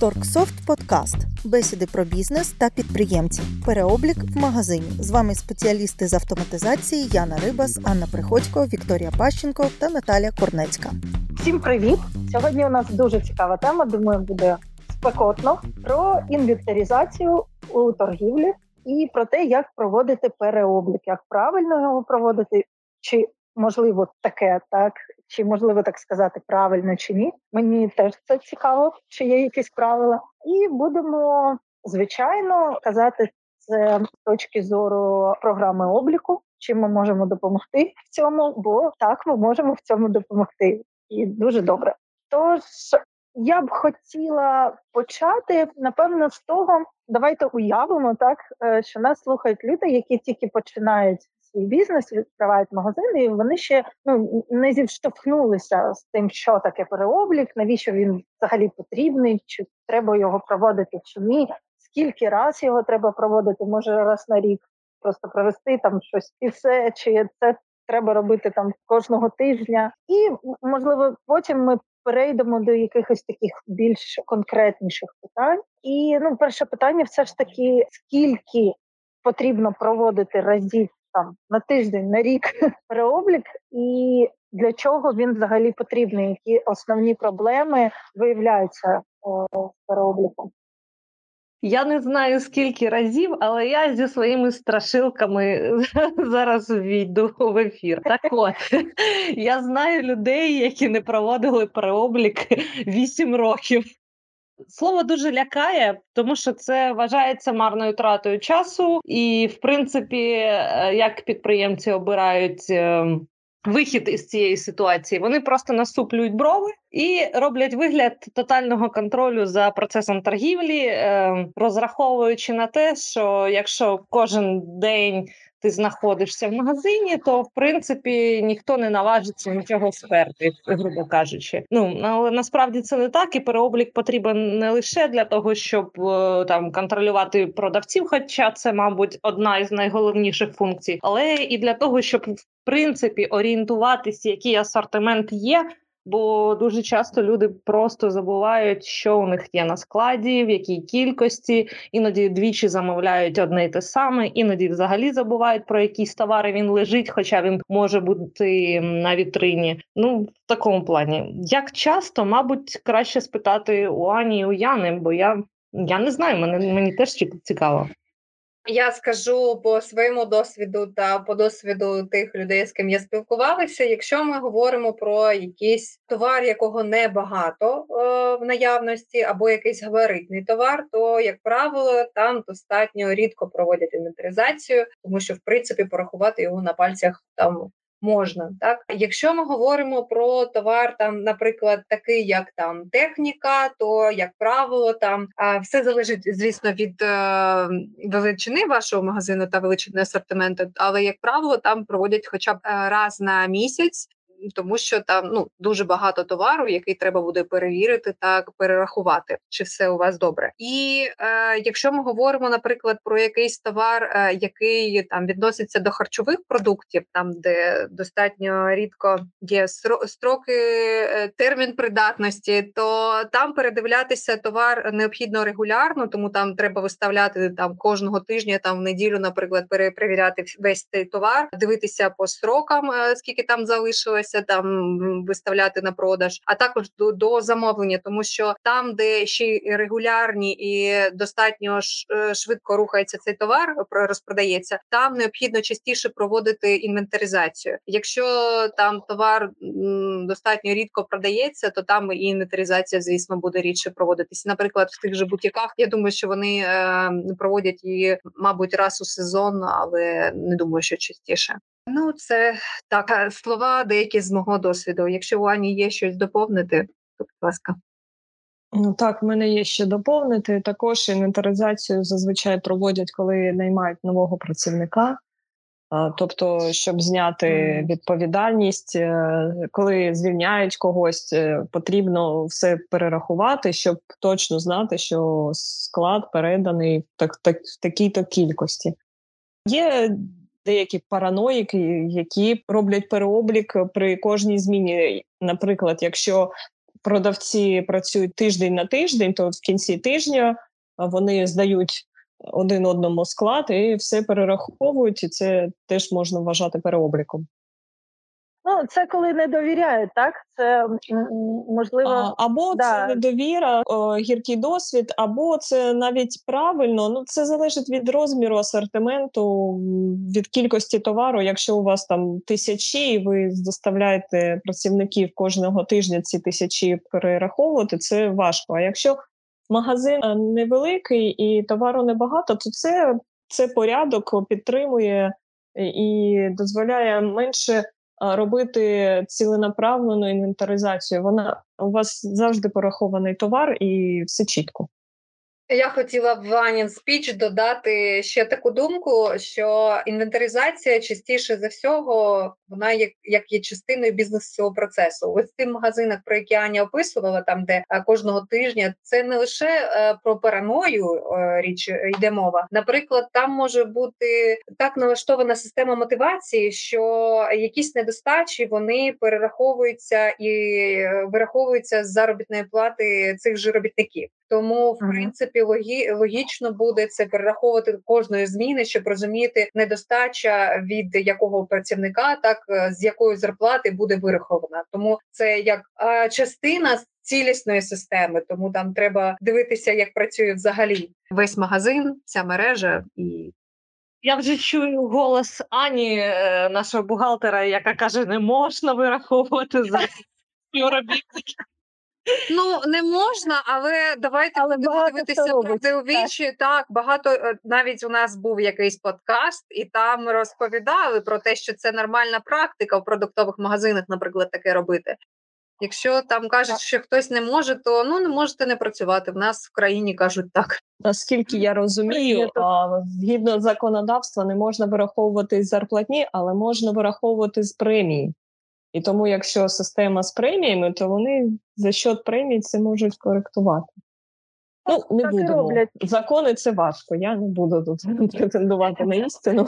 Торксофт Подкаст. Бесіди про бізнес та підприємців. Переоблік в магазині. З вами спеціалісти з автоматизації Яна Рибас, Анна Приходько, Вікторія Пащенко та Наталя Корнецька. Всім привіт! Сьогодні у нас дуже цікава тема. Думаю, буде спекотно про інвентаризацію у торгівлі і про те, як проводити переоблік, як правильно його проводити, чи можливо таке, так чи можливо так сказати правильно чи ні. Мені теж це цікаво, чи є якісь правила, і будемо звичайно казати це з точки зору програми обліку. Чим ми можемо допомогти в цьому? Бо так ми можемо в цьому допомогти, і дуже добре. Тож я б хотіла почати напевно з того, давайте уявимо так, е, що нас слухають люди, які тільки починають свій бізнес, відкривають магазини, і вони ще ну не зіштовхнулися з тим, що таке переоблік, навіщо він взагалі потрібний, чи треба його проводити, чи ні, скільки раз його треба проводити, може раз на рік просто провести там щось і все, чи це треба робити там кожного тижня, і можливо потім ми. Перейдемо до якихось таких більш конкретніших питань. І ну, перше питання все ж таки: скільки потрібно проводити разів там на тиждень, на рік переоблік, і для чого він взагалі потрібний? Які основні проблеми виявляються переобліком? Я не знаю скільки разів, але я зі своїми страшилками зараз війду в ефір. Так от я знаю людей, які не проводили переоблік 8 років. Слово дуже лякає, тому що це вважається марною тратою часу, і в принципі, е, як підприємці обирають. Ем, вихід із цієї ситуації вони просто насуплюють брови і роблять вигляд тотального контролю за процесом торгівлі, ем, розраховуючи на те, що якщо кожен день ти знаходишся в магазині, то в принципі ніхто не наважиться нічого сперти, грубо кажучи. Ну але насправді це не так, і переоблік потрібен не лише для того, щоб е, там контролювати продавців, хоча це, мабуть, одна із найголовніших функцій, але і для того, щоб в принципі орієнтуватися, який асортимент є. Бо дуже часто люди просто забувають, що у них є на складі, в якій кількості, іноді двічі замовляють одне й те саме, іноді взагалі забувають про якісь товари він лежить, хоча він може бути на вітрині. Ну в такому плані, як часто, мабуть, краще спитати у Ані і у Яни, бо я я не знаю, мене мені теж цікаво. Я скажу по своєму досвіду та по досвіду тих людей, з ким я спілкувалася. Якщо ми говоримо про якийсь товар, якого небагато е, в наявності, або якийсь габаритний товар, то як правило там достатньо рідко проводять інвентаризацію, тому що в принципі порахувати його на пальцях там можна. Так, якщо ми говоримо про товар, там, наприклад, такий як там техніка, то як правило, там все залежить, звісно, від е, величини вашого магазину та величини асортименту, але як правило, там проводять хоча б е, раз на місяць тому що там ну дуже багато товару, який треба буде перевірити та перерахувати, чи все у вас добре. І е, якщо ми говоримо, наприклад, про якийсь товар, е, який там відноситься до харчових продуктів, там де достатньо рідко є строки е, термін придатності, то там передивлятися товар необхідно регулярно, тому там треба виставляти там кожного тижня, там в неділю, наприклад, перепровіряти весь цей товар, дивитися по строкам, е, скільки там залишилось збирається там виставляти на продаж, а також до, до замовлення, тому що там, де ще регулярні і достатньо е, швидко рухається цей товар, розпродається, там необхідно частіше проводити інвентаризацію. Якщо там товар достатньо рідко продається, то там і інвентаризація, звісно, буде рідше проводитися. Наприклад, в тих же бутіках я думаю, що вони е, проводять її, мабуть, раз у сезон, але не думаю, що частіше. Ну, це так слова деякі з мого досвіду. Якщо у Ані є щось доповнити, то будь ласка. Ну так, в мене є ще доповнити. Також інвентаризацію зазвичай проводять, коли наймають нового працівника. Тобто, щоб зняти відповідальність, е, коли звільняють когось, е, потрібно все перерахувати, щоб точно знати, що склад переданий в так, так, такій-то кількості. Є деякі параноїки, які роблять переоблік при кожній зміні. Наприклад, якщо продавці працюють тиждень на тиждень, то в кінці тижня вони здають один одному склад і все перераховують, і це теж можна вважати переобліком. Ну, це коли не довіряють, так? Це можливо. Або да. це недовіра, гіркий досвід, або це навіть правильно. Ну це залежить від розміру асортименту, від кількості товару. Якщо у вас там тисячі, і ви доставляєте працівників кожного тижня ці тисячі перераховувати, це важко. А якщо магазин невеликий і товару небагато, то це, це порядок підтримує і дозволяє менше робити ціленаправлену інвентаризацію. Вона у вас завжди порахований товар і все чітко. Я хотіла в Ванін спіч додати ще таку думку, що інвентаризація частіше за всього вона як як є частиною бізнесу цього процесу. Ось тих магазинах, про які Аня описувала, там де кожного тижня це не лише е, про параною е, річ йде мова. Наприклад, там може бути так налаштована система мотивації, що якісь недостачі вони перераховуються і е, вираховуються з заробітної плати цих же робітників. Тому, в принципі, логі, логічно буде це перераховувати кожної зміни, щоб розуміти недостача від якого працівника, так е, з якої зарплати буде вирахована. Тому це як а, частина цілісної системи. Тому там треба дивитися, як працює взагалі весь магазин, ця мережа і. Я вже чую голос Ані, е, нашого бухгалтера, яка каже: не можна вираховувати за співробітників. Ну не можна, але давайте але дивитися правди у вічі. Так. так, багато е, навіть у нас був якийсь подкаст, і там розповідали про те, що це нормальна практика в продуктових магазинах, наприклад, таке робити. Якщо там кажуть, що хтось не може, то ну не можете не працювати. В нас в країні кажуть так. Наскільки я розумію, згідно законодавства не можна вираховувати з зарплатні, але можна вираховувати з премії. І тому, якщо система з преміями, то вони за счет премій це можуть коректувати. Ну, не будемо. Закони це важко. Я не буду тут претендувати на істину.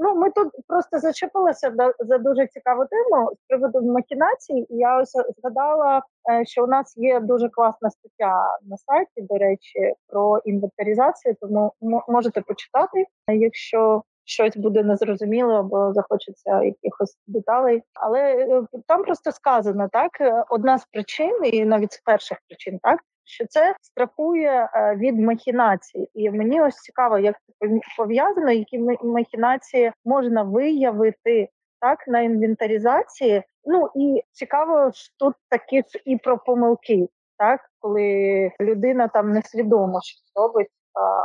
Ну, ми тут просто зачепилися за дуже цікаву тему з приводу махінацій. І я ось згадала, е, що у нас є дуже класна стаття на сайті, до речі, про інвентаризацію. Тому можете почитати, якщо щось буде незрозуміло або захочеться якихось деталей. Але е, там просто сказано так: е, одна з причин, і навіть з перших причин, так що це страхує е, від махінацій, і мені ось цікаво, як це пов'язано, які махінації можна виявити так на інвентаризації. Ну і цікаво, що тут такі ж і про помилки, так коли людина там несвідомо щось робить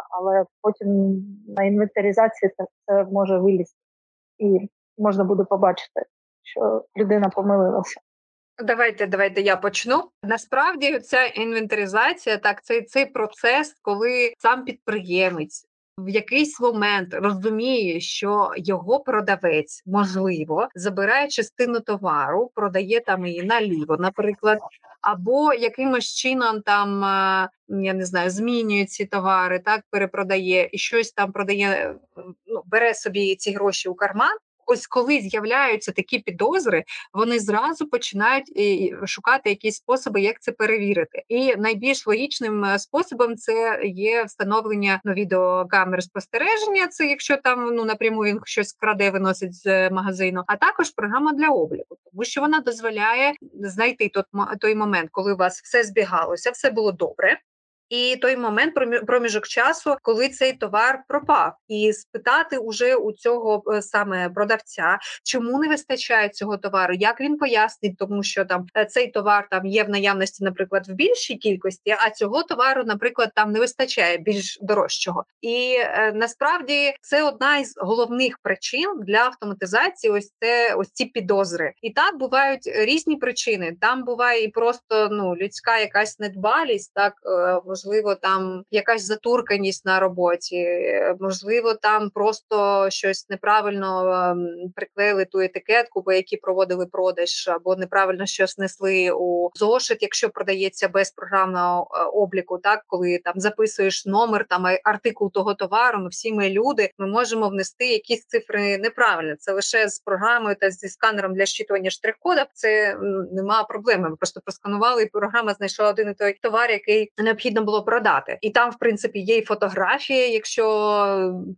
але потім на інвентаризації це, це може вилізти, і можна буде побачити, що людина помилилася. Давайте, давайте я почну. Насправді, ця інвентаризація, так, цей цей процес, коли сам підприємець в якийсь момент розуміє, що його продавець можливо забирає частину товару, продає там її наліво, наприклад, або якимось чином там я не знаю, змінює ці товари, так перепродає і щось там продає, ну бере собі ці гроші у карман ось коли з'являються такі підозри, вони зразу починають шукати якісь способи, як це перевірити. І найбільш логічним е, способом це є встановлення ну, відеокамер спостереження. Це якщо там ну напряму він щось краде, виносить з магазину, а також програма для обліку, тому що вона дозволяє знайти той, той момент, коли у вас все збігалося, все було добре і той момент проміжок часу, коли цей товар пропав, і спитати уже у цього е, саме продавця, чому не вистачає цього товару, як він пояснить, тому що там е, цей товар там є в наявності, наприклад, в більшій кількості, а цього товару, наприклад, там не вистачає більш дорожчого. І е, насправді це одна із головних причин для автоматизації. Ось це ось ці підозри, і так бувають різні причини. Там буває і просто ну людська якась недбалість, так можливо, там якась затурканість на роботі, можливо, там просто щось неправильно ем, приклеїли ту етикетку, по якій проводили продаж, або неправильно щось несли у зошит, якщо продається без програмного е, обліку, так коли там записуєш номер, там артикул того товару. Ми всі ми люди, ми можемо внести якісь цифри неправильно. Це лише з програмою та зі сканером для щитування штрих-кодів. Це нема проблеми. Ми просто просканували, і програма знайшла один і той товар, який необхідно було продати. І там, в принципі, є і фотографія. Якщо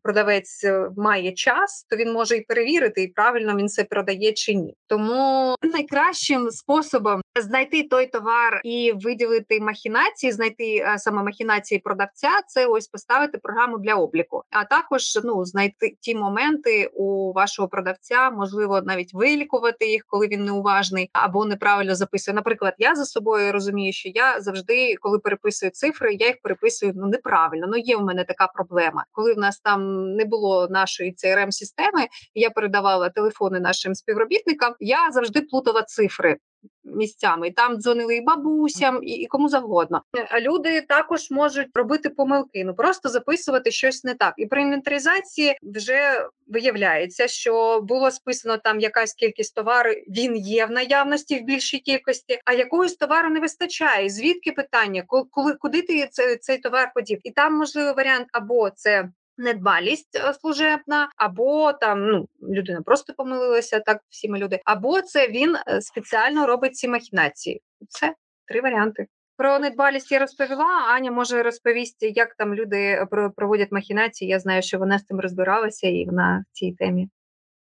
продавець е, має час, то він може і перевірити, і правильно він це продає чи ні. Тому найкращим способом знайти той товар і виділити махінації, знайти е, саме махінації продавця, це ось поставити програму для обліку. А також ну знайти ті моменти у вашого продавця, можливо, навіть вилікувати їх, коли він неуважний або неправильно записує. Наприклад, я за собою розумію, що я завжди, коли переписую цифри, я їх переписую ну неправильно. Ну є в мене така проблема, коли в нас там не було нашої crm системи я передавала телефони нашим співробітникам. Я завжди плутала цифри місцями. Там дзвонили і бабусям, і, і кому завгодно. Люди також можуть робити помилки, ну просто записувати щось не так. І при інвентаризації вже виявляється, що було списано там якась кількість товару, він є в наявності в більшій кількості, а якогось товару не вистачає. Звідки питання? Коли куди ти цей товар подів? І там можливий варіант або це недбалість е, служебна, або там ну людина просто помилилася, так всі ми люди, або це він е, спеціально робить ці махінації. Це три варіанти. Про недбалість я розповіла. Аня може розповісти, як там люди е, проводять махінації. Я знаю, що вона з цим розбиралася, і вона в цій темі.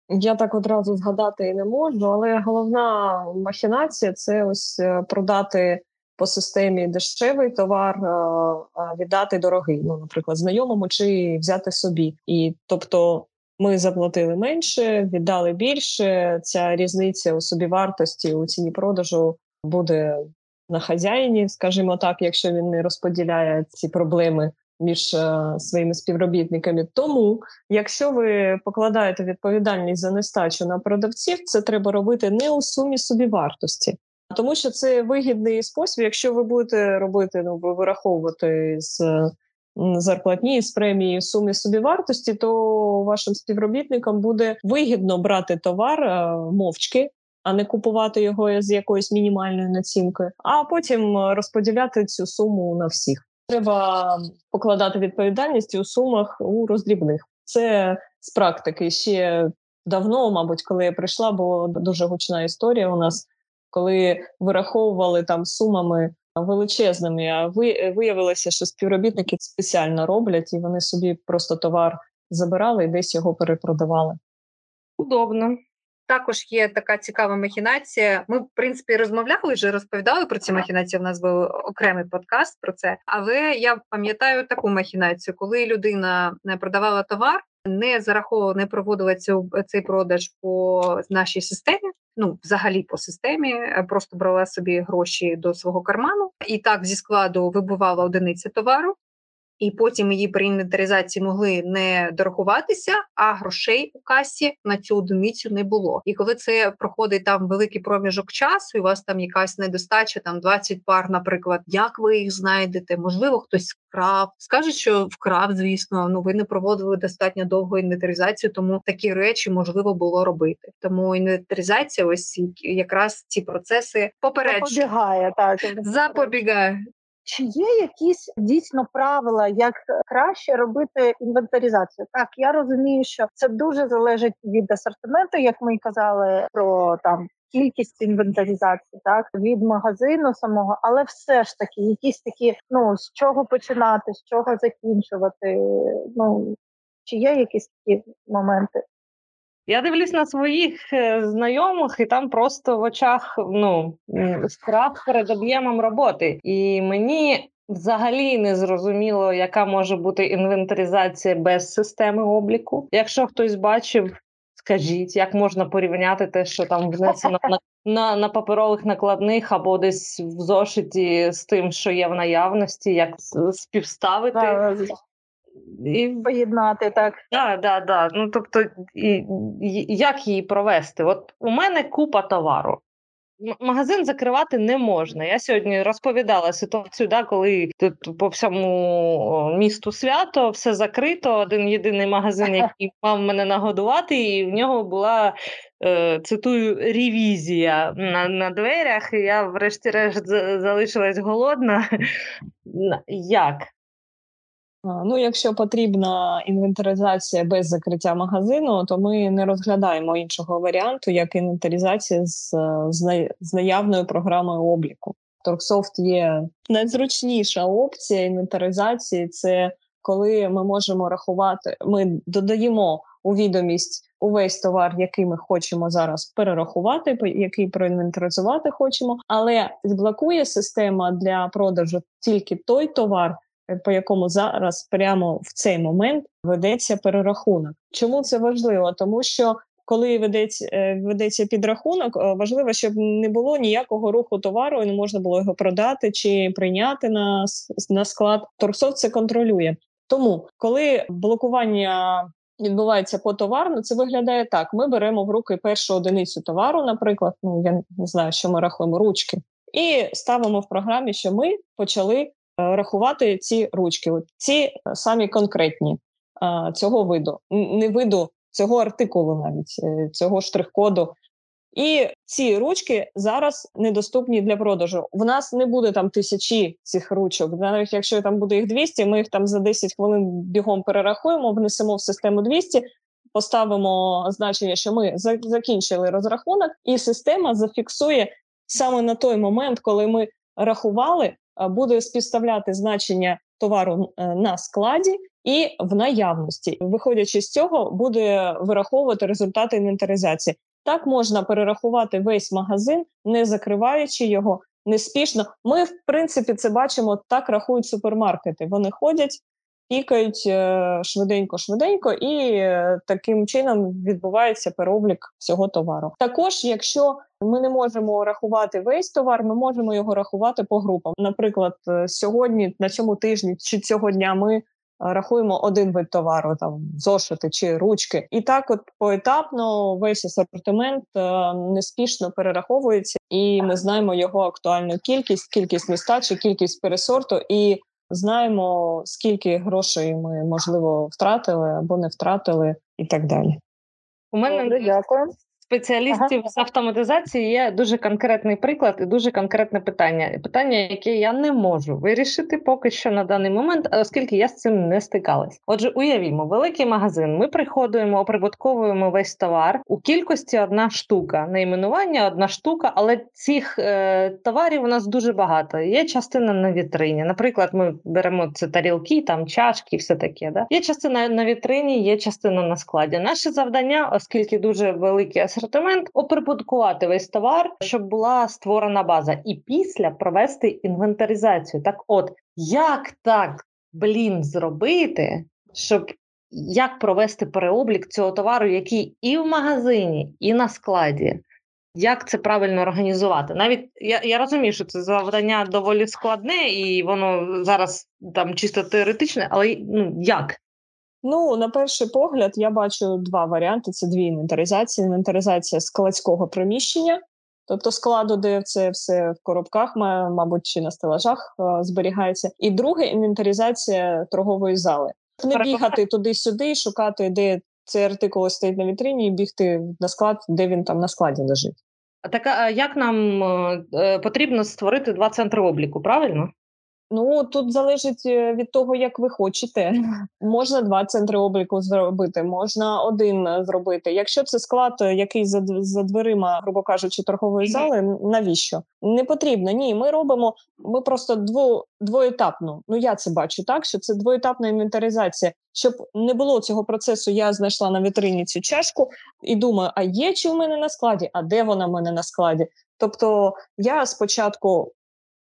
Я так одразу згадати і не можу, але головна махінація це ось продати по системі дешевий товар віддати дорогий, ну, наприклад, знайомому чи взяти собі. І тобто ми заплатили менше, віддали більше. Ця різниця у собівартості у ціні продажу буде на хазяїні, скажімо так, якщо він не розподіляє ці проблеми. Між uh, своїми співробітниками, тому якщо ви покладаєте відповідальність за нестачу на продавців, це треба робити не у сумі собівартості, тому що це вигідний спосіб, якщо ви будете робити, ну ви вираховувати з зарплатні з премії в сумі собівартості, то вашим співробітникам буде вигідно брати товар е, мовчки. А не купувати його з якоюсь мінімальною націнкою, а потім розподіляти цю суму на всіх. Треба покладати відповідальність у сумах у роздрібних. Це з практики ще давно, мабуть, коли я прийшла, була дуже гучна історія. У нас коли вираховували там сумами величезними, а ви виявилося, що співробітники спеціально роблять, і вони собі просто товар забирали і десь його перепродавали. Удобно. Також є така цікава махінація. Ми, в принципі, розмовляли вже розповідали про ці махінації. У нас був окремий подкаст про це. Але я пам'ятаю таку махінацію, коли людина не продавала товар, не зараховувала, не проводила цю цей продаж по нашій системі ну взагалі по системі, е, просто брала собі гроші до свого карману. І так зі складу вибувала одиниці товару і потім її при інвентаризації могли не дорахуватися, а грошей у касі на цю одиницю не було. І коли це проходить там великий проміжок часу, і у вас там якась недостача, там 20 пар, наприклад, як ви їх знайдете? Можливо, хтось вкрав, скажуть, що вкрав, звісно. Ну ви не проводили достатньо довго інвентаризацію, тому такі речі можливо було робити. Тому інвентаризація, ось якраз ці процеси попереджує. запобігає так запобігає. Чи є якісь дійсно правила, як краще робити інвентаризацію? Так, я розумію, що це дуже залежить від асортименту, як ми й казали про там. Кількість інвентаризації, так від магазину самого, але все ж таки, якісь такі, ну з чого починати, з чого закінчувати. Ну чи є якісь такі моменти? Я дивлюсь на своїх е, знайомих, і там просто в очах ну страх перед об'ємом роботи. І мені взагалі не зрозуміло, яка може бути інвентаризація без системи обліку. Якщо хтось бачив, скажіть, як можна порівняти те, що там внесено на на, на паперових накладних або десь в зошиті з тим, що є в наявності, як співставити і поєднати так. Так, так, так. Ну тобто, і, і, як її провести? От у мене купа товару. магазин закривати не можна. Я сьогодні розповідала ситуацію, да, коли тут по всьому місту свято, все закрито. Один єдиний магазин, який мав мене нагодувати, і в нього була. е, Цитую ревізія на, на дверях, і я, врешті-решт, залишилась голодна. Як? Ну, якщо потрібна інвентаризація без закриття магазину, то ми не розглядаємо іншого варіанту, як інвентаризація з, е, з, наявною програмою обліку. Торксофт є найзручніша опція інвентаризації. Це коли ми можемо рахувати, ми додаємо у відомість увесь товар, який ми хочемо зараз перерахувати, який проінвентаризувати хочемо, але блокує система для продажу тільки той товар, по якому зараз прямо в цей момент ведеться перерахунок. Чому це важливо? Тому що коли ведеться, е, ведеться підрахунок, е, важливо, щоб не було ніякого руху товару, і не можна було його продати чи прийняти на, на склад. Торксофт це контролює. Тому, коли блокування відбувається по потоварно, це виглядає так: ми беремо в руки першу одиницю товару, наприклад, ну я не знаю, що ми рахуємо ручки, і ставимо в програмі, що ми почали е, рахувати ці ручки, от ці е, самі конкретні е, цього виду, не виду цього артикулу, навіть е, цього штрих-коду. І ці ручки зараз недоступні для продажу. В нас не буде там тисячі цих ручок. Навіть якщо там буде їх 200, ми їх там за 10 хвилин бігом перерахуємо, внесемо в систему 200, поставимо значення, що ми закінчили розрахунок, і система зафіксує саме на той момент, коли ми рахували, буде співставляти значення товару е, на складі і в наявності. Виходячи з цього, буде вираховувати результати інвентаризації. Так можна перерахувати весь магазин, не закриваючи його неспішно. Ми, в принципі, це бачимо, так рахують супермаркети. Вони ходять, пікають швиденько-швиденько, і е, таким чином відбувається переоблік всього товару. Також, якщо ми не можемо рахувати весь товар, ми можемо його рахувати по групам. Наприклад, е, сьогодні на цьому тижні чи цього дня ми. е, Рахуємо один вид товару, там зошити чи ручки, і так, от поетапно весь асортимент е, неспішно перераховується, і ми знаємо його актуальну кількість, кількість нестачі, кількість пересорту, і знаємо, скільки грошей ми можливо втратили або не втратили, і так далі. У мене дякую. Спеціалістів з автоматизації є дуже конкретний приклад і дуже конкретне питання. Питання, яке я не можу вирішити поки що на даний момент, оскільки я з цим не стикалась. Отже, уявімо, великий магазин. Ми приходимо, оприбутковуємо весь товар у кількості одна штука. Найменування одна штука, але цих е, товарів у нас дуже багато. Є частина на вітрині. Наприклад, ми беремо це тарілки, там чашки, все таке. Да? Є частина на вітрині, є частина на складі. Наше завдання, оскільки дуже великий асортимент, оприбуткувати весь товар, щоб була створена база, і після провести інвентаризацію. Так, от як так, блін, зробити, щоб як провести переоблік цього товару, який і в магазині, і на складі. Як це правильно організувати? Навіть я, я розумію, що це завдання доволі складне, і воно зараз там чисто теоретичне, але ну як? Ну, на перший погляд, я бачу два варіанти: це дві інвентаризації: інвентаризація складського приміщення, тобто складу, де це все в коробках, мабуть, чи на стелажах е, зберігається. І друге інвентаризація торгової зали. Не бігати туди-сюди, шукати, де цей артикул стоїть на вітрині, і бігти на склад, де він там на складі лежить. А Так, а як нам е, е, потрібно створити два центри обліку, правильно? Ну тут залежить е, від того, як ви хочете. Можна два центри обліку зробити, можна один е, зробити. Якщо це склад, е, який за, за дверима, грубо кажучи, торгової зали, навіщо? Не потрібно. Ні, ми робимо. Ми просто дво, двоетапну. Ну я це бачу так, що це двоетапна інвентаризація. Щоб не було цього процесу, я знайшла на вітрині цю чашку і думаю, а є чи в мене на складі, а де вона в мене на складі? Тобто я спочатку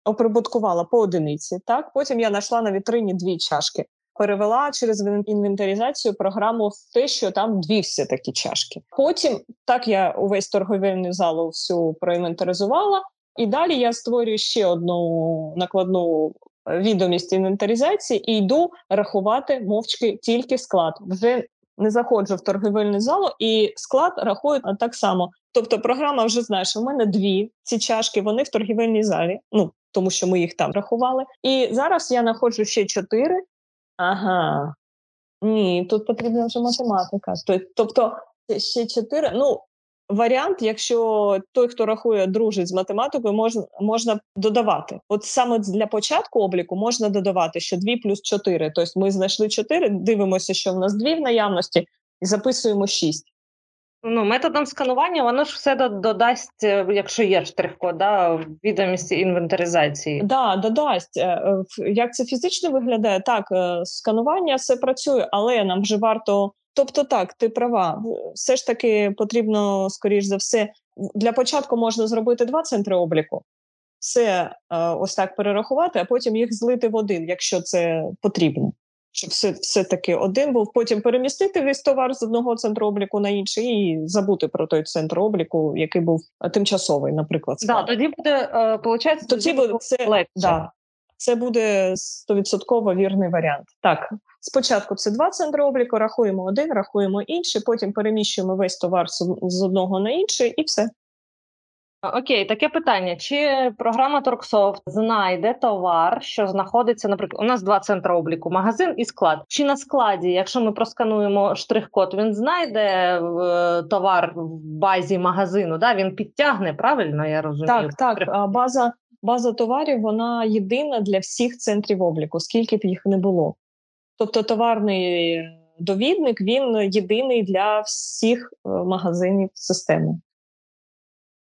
оприбуткувала по одиниці. Так, потім я знайшла на вітрині дві чашки. Перевела через інвентаризацію програму в те, що там дві все такі чашки. Потім так я увесь торговельну залу всю проінвентаризувала, і далі я створюю ще одну накладну е, відомість інвентаризації і йду рахувати мовчки тільки склад. Вже не заходжу в торгівельну залу, і склад рахує так само. Тобто, програма вже знає, що в мене дві ці чашки, вони в торгівельній залі. Ну тому що ми їх там рахували. І зараз я знаходжу ще чотири. Ага. Ні, тут потрібна вже математика. Тобто ще чотири. Ну, варіант, якщо той, хто рахує, дружить з математикою, можна можна додавати. От саме для початку обліку можна додавати, що 2 плюс 4. Тобто ми знайшли 4, дивимося, що в нас 2 в наявності, і записуємо 6. Ну, методом сканування воно ж все додасть, е, якщо є штрих-код, да, відомості інвентаризації. Так, да, додасть. Е, е, як це фізично виглядає? Так, сканування все працює, але нам вже варто Тобто, так, ти права, все ж таки потрібно, скоріш за все, для початку можна зробити два центри обліку, все ось так перерахувати, а потім їх злити в один, якщо це потрібно. Щоб все все таки один був, потім перемістити весь товар з одного центру обліку на інший і забути про той центр обліку, який був тимчасовий, наприклад. Да, тоді буде е, получається, тоді буде це легше. Да, це буде стовідсотково вірний варіант. Так, спочатку це два центри обліку, рахуємо один, рахуємо інший, потім переміщуємо весь товар з одного на інший, і все. Окей, таке питання: чи програма Торксофт знайде товар, що знаходиться, наприклад, у нас два центри обліку: магазин і склад. Чи на складі, якщо ми проскануємо штрих-код, він знайде е, товар в базі магазину? Да? Він підтягне правильно? Я розумію. Так, так. База база товарів вона єдина для всіх центрів обліку, скільки б їх не було. Тобто товарний довідник він єдиний для всіх е, магазинів системи.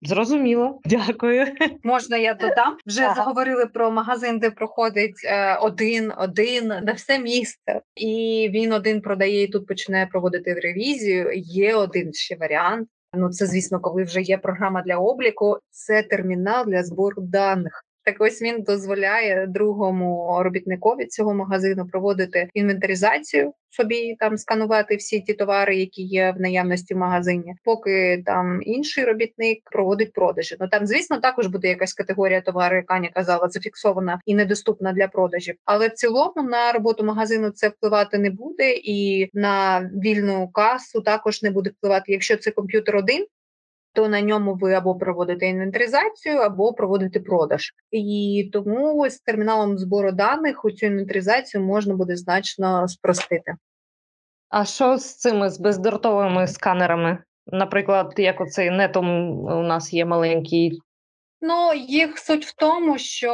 Зрозуміло, дякую. Можна я додам? Вже ага. заговорили про магазин, де проходить е, один, один на все місце, і він один продає і тут починає проводити ревізію. Є один ще варіант. Ну це звісно, коли вже є програма для обліку. Це термінал для збору даних. Так ось він дозволяє другому робітникові цього магазину проводити інвентаризацію собі там сканувати всі ті товари, які є в наявності в магазині, поки там інший робітник проводить продажі. Ну там, звісно, також буде якась категорія товару, яка Аня казала, зафіксована і недоступна для продажів. Але в цілому на роботу магазину це впливати не буде, і на вільну касу також не буде впливати, якщо це комп'ютер один то на ньому ви або проводите інвентаризацію, або проводите продаж. І тому з терміналом збору даних у цю інвентаризацію можна буде значно спростити. А що з цими з бездротовими сканерами? Наприклад, як оцей нетом у нас є маленький. Ну, їх суть в тому, що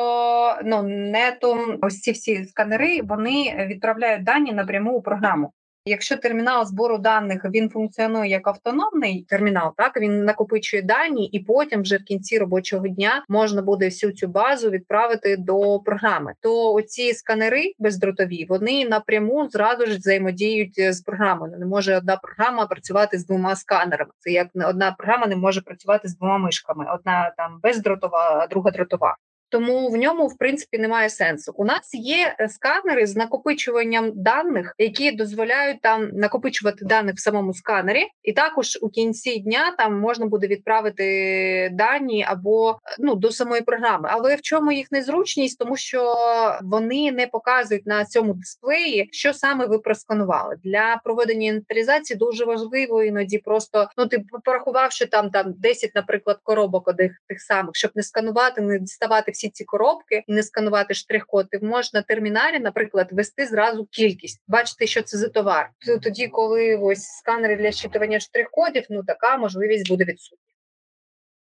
ну нетом ось ці всі сканери вони відправляють дані напряму у програму. Якщо термінал збору даних він функціонує як автономний термінал, так він накопичує дані, і потім, вже в кінці робочого дня, можна буде всю цю базу відправити до програми. То оці сканери бездротові вони напряму зразу ж взаємодіють з програмою. Не може одна програма працювати з двома сканерами. Це як одна програма не може працювати з двома мишками. Одна там бездротова, а друга дротова тому в ньому в принципі немає сенсу. У нас є е, сканери з накопичуванням даних, які дозволяють там накопичувати даних в самому сканері, і також у кінці дня там можна буде відправити дані або е, ну до самої програми. Але в чому їх незручність, тому що вони не показують на цьому дисплеї, що саме ви просканували для проведення інвентаризації Дуже важливо іноді просто ну ти порахував, що там там 10, наприклад, коробок одних тих самих, щоб не сканувати, не діставати всі всі ці коробки і не сканувати штрих-коди, можна на терміналі, наприклад, ввести зразу кількість, бачити, що це за товар. Тоді, коли ось сканери для щитування штрих-кодів, ну така можливість буде відсутня.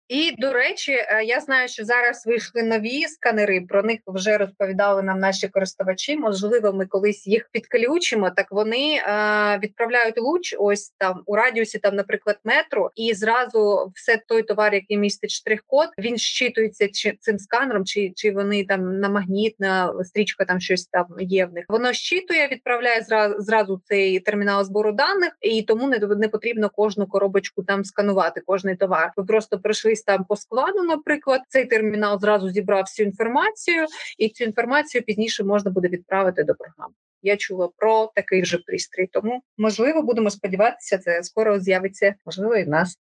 І до речі, е, я знаю, що зараз вийшли нові сканери. Про них вже розповідали нам наші користувачі. Можливо, ми колись їх підключимо. Так вони е, відправляють луч, ось там у радіусі, там, наприклад, метру, і зразу все той товар, який містить штрих-код, він щитується чи цим сканером, чи чи вони там на магнітна стрічка, там щось там є в них. Воно щитує, відправляє зразу, зразу цей термінал збору даних, і тому не не потрібно кожну коробочку там сканувати. Кожний товар. Ви просто прийшли десь там по складу, наприклад, цей термінал зразу зібрав всю інформацію, і цю інформацію пізніше можна буде відправити до програми. Я чула про такий же пристрій, тому можливо будемо сподіватися, це скоро з'явиться, можливо, і в нас.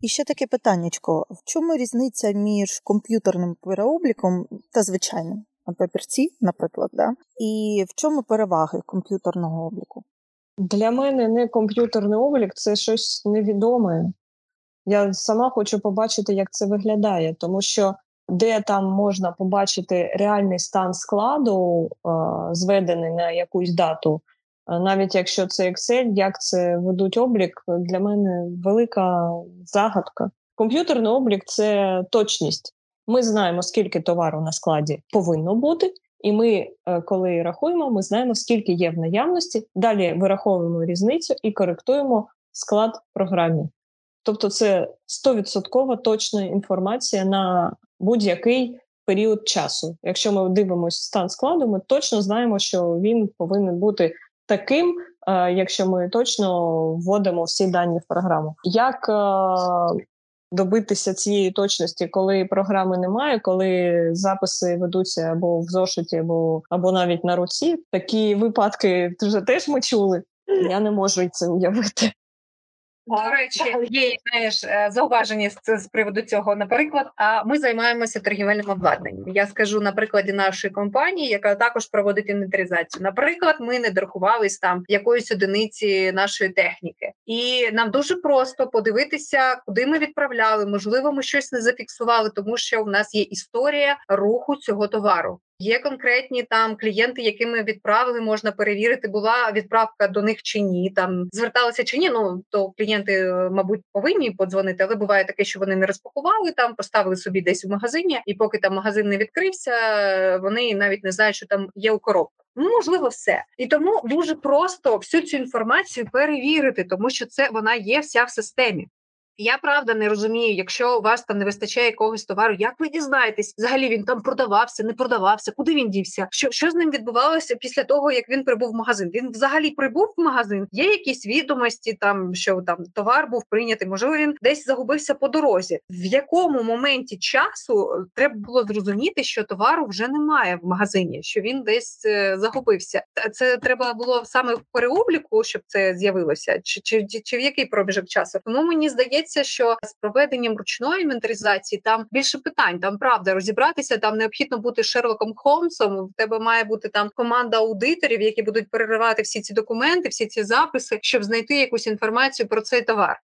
І ще таке питаннячко: в чому різниця між комп'ютерним переобліком та звичайним на папірці, наприклад, да? і в чому переваги комп'ютерного обліку? Для мене не комп'ютерний облік це щось невідоме. Я сама хочу побачити, як це виглядає, тому що де там можна побачити реальний стан складу, е, зведений на якусь дату, е, навіть якщо це Excel, як це ведуть облік, для мене велика загадка. Комп'ютерний облік це точність. Ми знаємо, скільки товару на складі повинно бути, і ми, е, коли рахуємо, ми знаємо, скільки є в наявності. Далі вираховуємо різницю і коректуємо склад в програмі. Тобто, це 100% точна інформація на будь-який період часу. Якщо ми дивимося стан складу, ми точно знаємо, що він повинен бути таким, е, якщо ми точно вводимо всі дані в програму. Як е, добитися цієї точності, коли програми немає, коли записи ведуться або в зошиті, або або навіть на руці. Такі випадки вже теж ми чули. Я не можу це уявити. До речі, є знаєш е, зауваження з, з приводу цього. Наприклад, а ми займаємося торгівельним обладнанням. Я скажу на прикладі нашої компанії, яка також проводить інвентаризацію. Наприклад, ми не дорахувались там якоїсь одиниці нашої техніки, і нам дуже просто подивитися, куди ми відправляли. Можливо, ми щось не зафіксували, тому що в нас є історія руху цього товару. Є конкретні там клієнти, яким ми відправили, можна перевірити, була відправка до них чи ні. Там зверталися чи ні. Ну то клієнти, е, мабуть, повинні подзвонити, але буває таке, що вони не розпакували там, поставили собі десь в магазині, і поки там магазин не відкрився, вони навіть не знають, що там є у коробках. Ну, можливо, все і тому дуже просто всю цю інформацію перевірити, тому що це вона є вся в системі. Я правда не розумію, якщо у вас там не вистачає якогось товару, як ви дізнаєтесь, взагалі він там продавався, не продавався, куди він дівся? Що що з ним відбувалося після того, як він прибув в магазин? Він взагалі прибув в магазин. Є якісь відомості, там що там товар був прийнятий, можливо, він десь загубився по дорозі. В якому моменті часу е, треба було зрозуміти, що товару вже немає в магазині, що він десь е, загубився? Це треба було саме в переобліку, щоб це з'явилося, чи, чи, чи, в який проміжок часу? Тому мені здається здається, що з проведенням ручної інвентаризації там більше питань. Там правда розібратися. Там необхідно бути Шерлоком Холмсом. В тебе має бути там команда аудиторів, які будуть переривати всі ці документи, всі ці записи, щоб знайти якусь інформацію про цей товар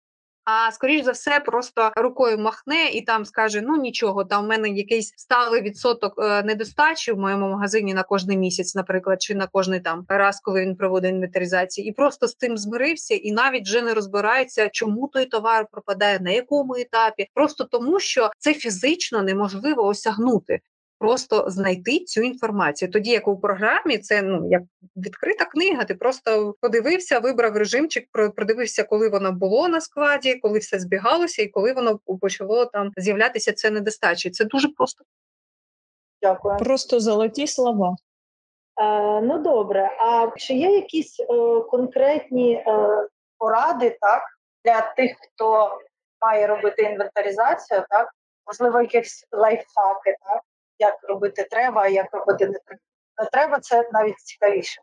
а скоріш за все, просто рукою махне і там скаже: ну нічого, там в мене якийсь сталий відсоток е, недостачі в моєму магазині на кожний місяць, наприклад, чи на кожний там раз, коли він проводить інвентаризацію, і просто з тим змирився, і навіть вже не розбирається, чому той товар пропадає, на якому етапі, просто тому, що це фізично неможливо осягнути просто знайти цю інформацію. Тоді як у програмі це ну як відкрита книга. Ти просто подивився, вибрав режимчик, продивився, коли воно було на складі, коли все збігалося, і коли воно почало там з'являтися це недостачі. Це дуже просто. Дякую. Просто золоті слова. Е, Ну добре. А чи є якісь е, конкретні е, поради так для тих, хто має робити інвентаризацію, так можливо, якісь лайфхаки, так як робити треба, як робити не треба. Не треба це навіть цікавіше.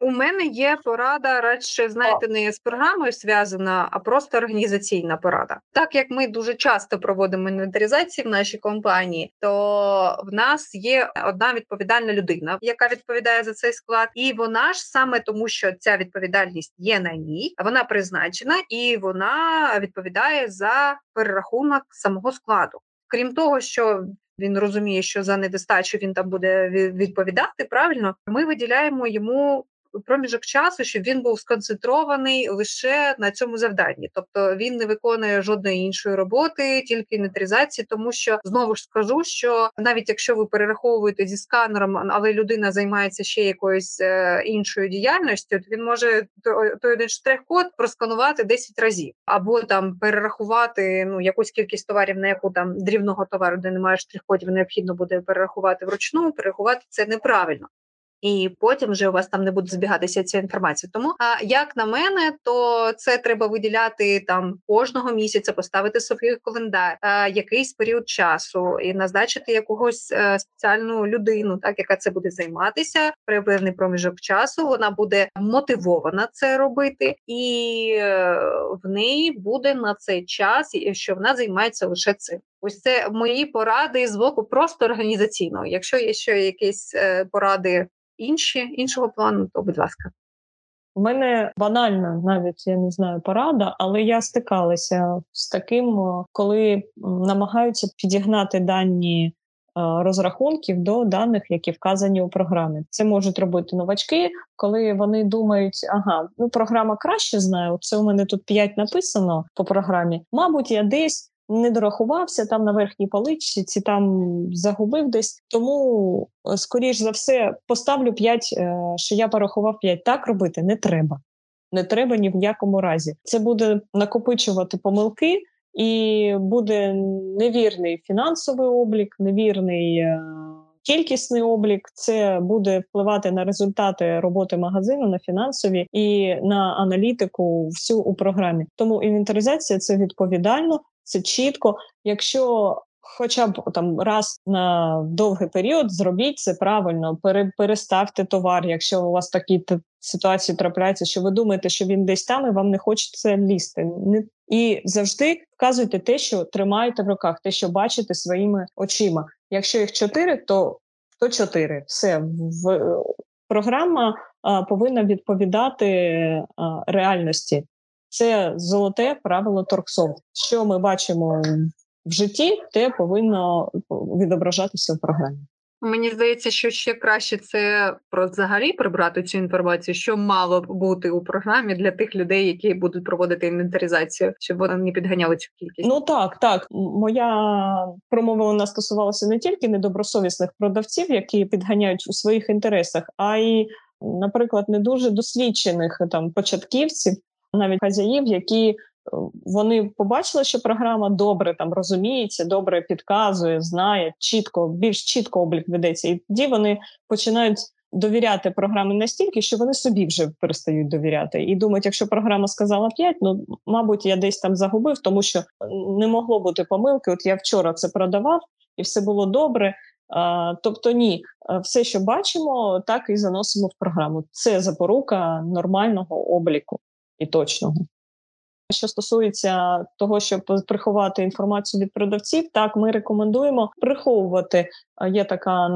У мене є порада, радше знаєте, не з програмою зв'язана, а просто організаційна порада. Так як ми дуже часто проводимо інвентаризації в нашій компанії, то в нас є одна відповідальна людина, яка відповідає за цей склад, і вона ж саме тому, що ця відповідальність є на ній, вона призначена і вона відповідає за перерахунок самого складу. Крім того, що він розуміє, що за недостачу він там буде відповідати правильно. Ми виділяємо йому проміжок часу, щоб він був сконцентрований лише на цьому завданні, тобто він не виконує жодної іншої роботи, тільки інвентаризації, тому що знову ж скажу, що навіть якщо ви перераховуєте зі сканером, але людина займається ще якоюсь е, іншою діяльністю, то він може той один штрих-код просканувати 10 разів, або там перерахувати ну якусь кількість товарів, на яку там дрібного товару, де немає штрих-кодів, необхідно буде перерахувати вручну. Перерахувати це неправильно і потім вже у вас там не буде збігатися ця інформація. Тому а як на мене, то це треба виділяти там кожного місяця, поставити собі календар, а, якийсь період часу і назначити якогось а, е, спеціальну людину, так яка це буде займатися при певний проміжок часу. Вона буде мотивована це робити, і е, в неї буде на цей час, що вона займається лише цим. Ось це мої поради з боку просто організаційного. Якщо є ще якісь е, поради інші іншого плану, то будь ласка. У мене банальна, навіть я не знаю, порада, але я стикалася з таким, коли намагаються підігнати дані розрахунків до даних, які вказані у програмі. Це можуть робити новачки, коли вони думають, ага, ну програма краще знає. Це у мене тут 5 написано по програмі. Мабуть, я десь не дорахувався там на верхній поличці, там загубив десь. Тому, е, скоріш за все, поставлю 5, е, що я порахував 5. Так робити не треба. Не треба ні в якому разі. Це буде накопичувати помилки, і буде невірний фінансовий облік, невірний. Е, кількісний облік це буде впливати на результати роботи магазину, на фінансові і на аналітику всю у програмі. Тому інвентаризація це відповідально, це чітко. Якщо хоча б там раз на довгий період зробіть це правильно, пере, переставте товар, якщо у вас такі ситуації трапляються, що ви думаєте, що він десь там і вам не хочеться лізти. І завжди вказуйте те, що тримаєте в руках, те, що бачите своїми очима. Якщо їх чотири, то то чотири. Все в програма а, повинна відповідати а, реальності. Це золоте правило торксов. Що ми бачимо в житті, те повинно відображатися в програмі. Мені здається, що ще краще це про взагалі прибрати цю інформацію, що мало бути у програмі для тих людей, які будуть проводити інвентаризацію, щоб вони не підганяли цю кількість. Ну так, так. Моя промова вона стосувалася не тільки недобросовісних продавців, які підганяють у своїх інтересах, а й, наприклад, не дуже досвідчених там початківців, навіть хазяїв, які вони побачили, що програма добре там розуміється, добре підказує, знає чітко, більш чітко облік ведеться, і тоді вони починають довіряти програмі настільки, що вони собі вже перестають довіряти і думають, якщо програма сказала 5, ну мабуть, я десь там загубив, тому що не могло бути помилки. От я вчора це продавав, і все було добре. А, Тобто, ні, все, що бачимо, так і заносимо в програму. Це запорука нормального обліку і точного. Що стосується того, щоб приховати інформацію від продавців, так ми рекомендуємо приховувати. Є таке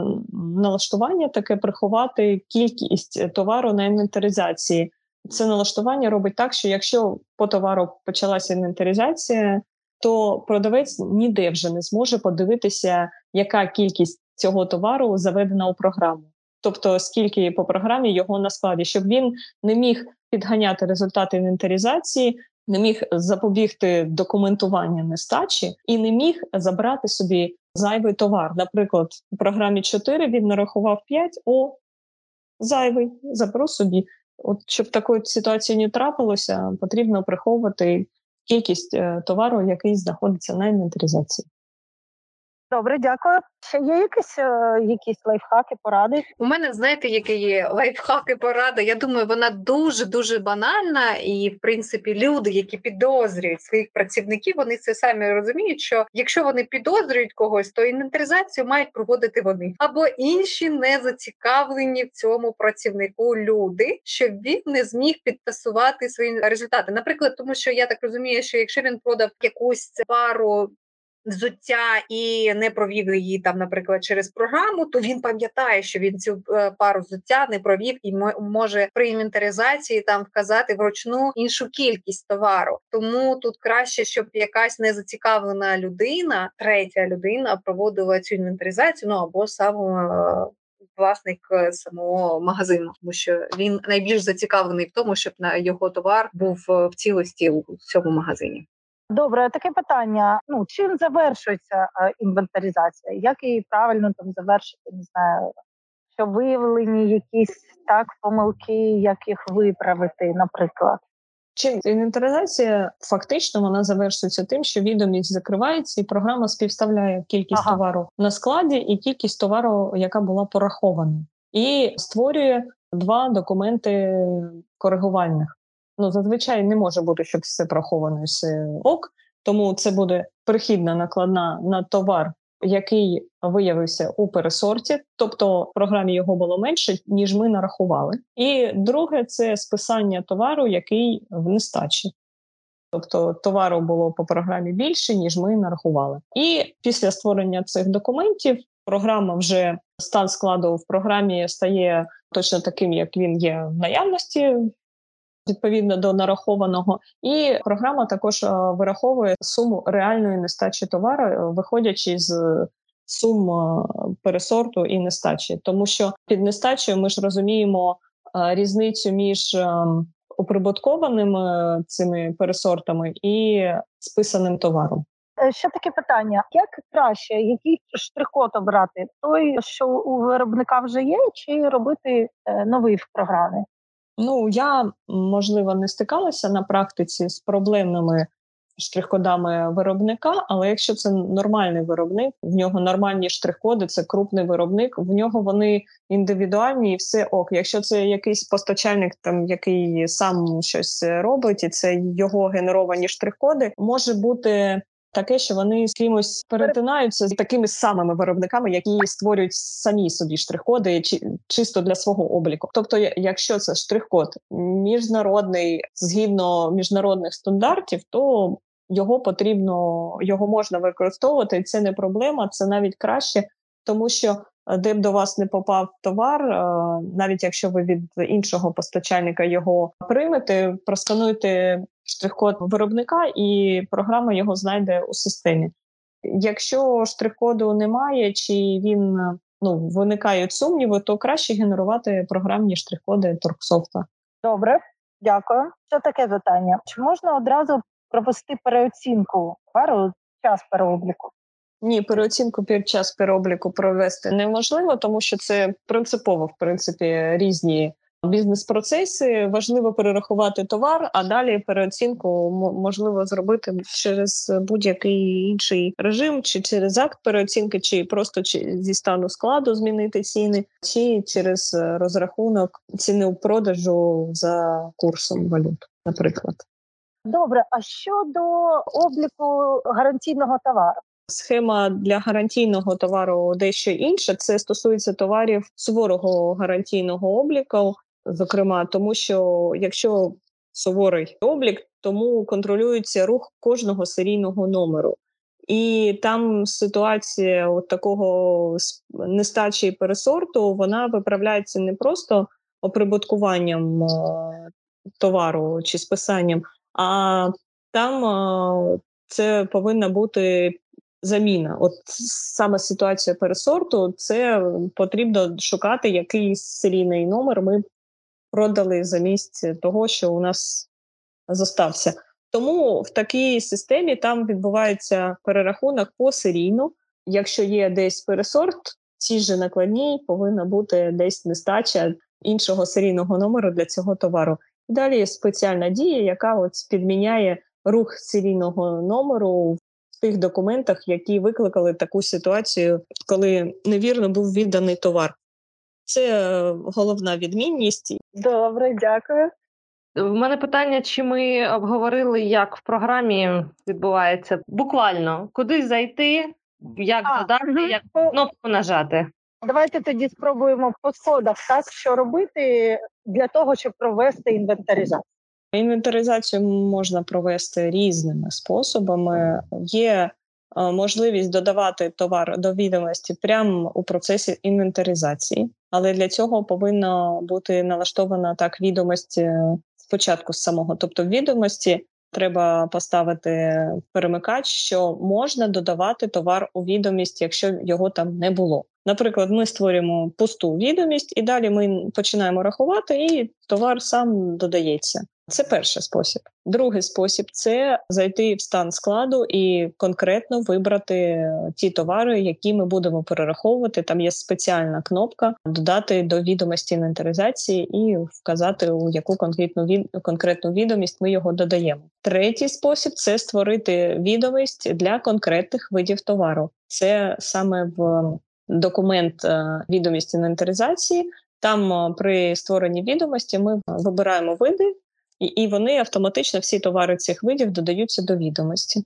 налаштування, таке приховати кількість товару на інвентаризації. Це налаштування робить так, що якщо по товару почалася інвентаризація, то продавець ніде вже не зможе подивитися, яка кількість цього товару заведена у програму. Тобто, скільки по програмі його на складі, щоб він не міг підганяти результати інвентаризації, не міг запобігти документування нестачі і не міг забрати собі зайвий товар. Наприклад, у програмі 4 він нарахував 5, о, зайвий, заберу собі. От щоб такої ситуації не трапилося, потрібно приховувати кількість е, товару, який знаходиться на інвентаризації. Добре, дякую. Ще є якісь е, якісь лайфхаки, поради? У мене знаєте, які є лайфхаки, поради. Я думаю, вона дуже дуже банальна, і в принципі люди, які підозрюють своїх працівників, вони це самі розуміють. Що якщо вони підозрюють когось, то інвентаризацію мають проводити вони або інші не зацікавлені в цьому працівнику люди, щоб він не зміг підтасувати свої результати. Наприклад, тому що я так розумію, що якщо він продав якусь пару взуття і не провів її там, наприклад, через програму, то він пам'ятає, що він цю е, пару взуття не провів і може при інвентаризації там вказати вручну іншу кількість товару. Тому тут краще, щоб якась незацікавлена людина, третя людина проводила цю інвентаризацію, ну або сам. Е, власник е, самого магазину, тому що він найбільш зацікавлений в тому, щоб на його товар був в цілості у цьому магазині. Добре, таке питання. Ну чим завершується е, інвентаризація? Як її правильно там завершити? Не знаю, що виявлені якісь так помилки, як їх виправити, наприклад. Чим інвентаризація фактично вона завершується тим, що відомість закривається, і програма співставляє кількість ага. товару на складі і кількість товару, яка була порахована, і створює два документи коригувальних ну зазвичай не може бути, щоб все проховано все ок. Тому це буде перехідна накладна на товар, який виявився у пересорті, тобто в програмі його було менше, ніж ми нарахували. І друге це списання товару, який в нестачі. Тобто товару було по програмі більше, ніж ми нарахували. І після створення цих документів програма вже стан складу в програмі стає точно таким, як він є в наявності відповідно до нарахованого, і програма також е, вираховує суму реальної нестачі товару, е, виходячи з сум е, пересорту і нестачі, тому що під нестачею ми ж розуміємо різницю між оприбуткованими цими пересортами і списаним товаром. Ще таке питання: як краще, який штрих-код обрати? Той, що у виробника вже є, чи робити новий в програмі? Ну я можливо не стикалася на практиці з проблемними штрих-кодами виробника, але якщо це нормальний виробник, в нього нормальні штрих-коди, це крупний виробник, в нього вони індивідуальні і все ок. Якщо це якийсь постачальник, там який сам щось робить, і це його генеровані штрих-коди, може бути. Таке, що вони з кимось перетинаються з такими самими виробниками, які створюють самі собі штрих-коди чи чисто для свого обліку. Тобто, якщо це штрих-код міжнародний згідно міжнародних стандартів, то його потрібно його можна використовувати, це не проблема, це навіть краще, тому що е, де б до вас не попав товар, е, навіть якщо ви від іншого постачальника його приймете, проскануйте штрих-код виробника, і програма його знайде у системі. Якщо штрих-коду немає, чи він ну виникають сумніви, то краще генерувати програмні штрих-коди Торксофта. Добре, дякую. Ще таке питання: чи можна одразу провести переоцінку товару час переобліку? Ні, переоцінку під час переобліку провести неможливо, тому що це принципово, в принципі, різні бізнес-процеси. Важливо перерахувати товар, а далі переоцінку можливо зробити через будь-який інший режим, чи через акт переоцінки, чи просто чи зі стану складу змінити ціни, чи через розрахунок ціни у продажу за курсом валют, наприклад. Добре, а щодо обліку гарантійного товару? Схема для гарантійного товару дещо інша. Це стосується товарів суворого гарантійного обліку, зокрема, тому що якщо суворий облік, тому контролюється рух кожного серійного номеру. І там ситуація от такого нестачі пересорту вона виправляється не просто оприбуткуванням е, товару чи списанням, а там е, це повинна бути заміна. От саме ситуація пересорту, це потрібно шукати, який серійний номер ми продали замість того, що у нас зостався. Тому в такій системі там відбувається перерахунок посерійно. Якщо є десь пересорт, в цій же накладній повинна бути десь нестача іншого серійного номеру для цього товару. Далі є спеціальна дія, яка от підміняє рух серійного номеру в тих документах, які викликали таку ситуацію, коли невірно був відданий товар. Це е, головна відмінність. Добре, дякую. В мене питання, чи ми обговорили, як в програмі відбувається буквально куди зайти, як А, додати, мгм. як кнопку нажати. Давайте тоді спробуємо по сходах, так що робити для того, щоб провести інвентаризацію. Інвентаризацію можна провести різними способами. Є можливість додавати товар до відомості прямо у процесі інвентаризації, але для цього повинна бути налаштована так відомість е, спочатку з самого. Тобто, відомості треба поставити перемикач, що можна додавати товар у відомість, якщо його там не було. Наприклад, ми створюємо пусту відомість, і далі ми починаємо рахувати, і товар сам додається. Це перший спосіб. Другий спосіб це зайти в стан складу і конкретно вибрати ті товари, які ми будемо перераховувати. Там є спеціальна кнопка додати до відомості інвентаризації і вказати, у яку конкретну від... конкретну відомість ми його додаємо. Третій спосіб це створити відомість для конкретних видів товару. Це саме в документ е, відомість інвентаризації. Там е, при створенні відомості ми вибираємо види, і, вони автоматично всі товари цих видів додаються до відомості.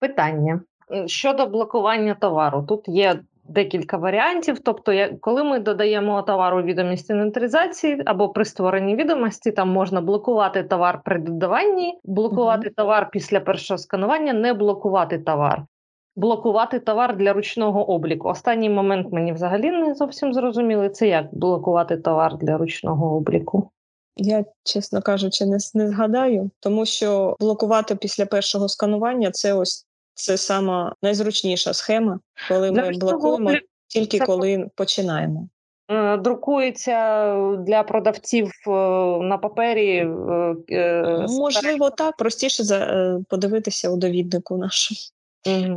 Питання Е, щодо блокування товару. Тут є декілька варіантів. Тобто, коли ми додаємо товар у відомість інвентаризації або при створенні відомості, там можна блокувати товар при додаванні, блокувати товар після першого сканування, не блокувати товар. Блокувати товар для ручного обліку. Останній момент мені взагалі не зовсім зрозуміли. Це як блокувати товар для ручного обліку. Я, чесно кажучи, не, не згадаю, тому що блокувати після першого сканування це ось це сама найзручніша схема, коли Для ми блокуємо обліку тільки це коли починаємо. Е, Друкується для продавців е, на папері. е, Можливо, так простіше за подивитися у довіднику нашому.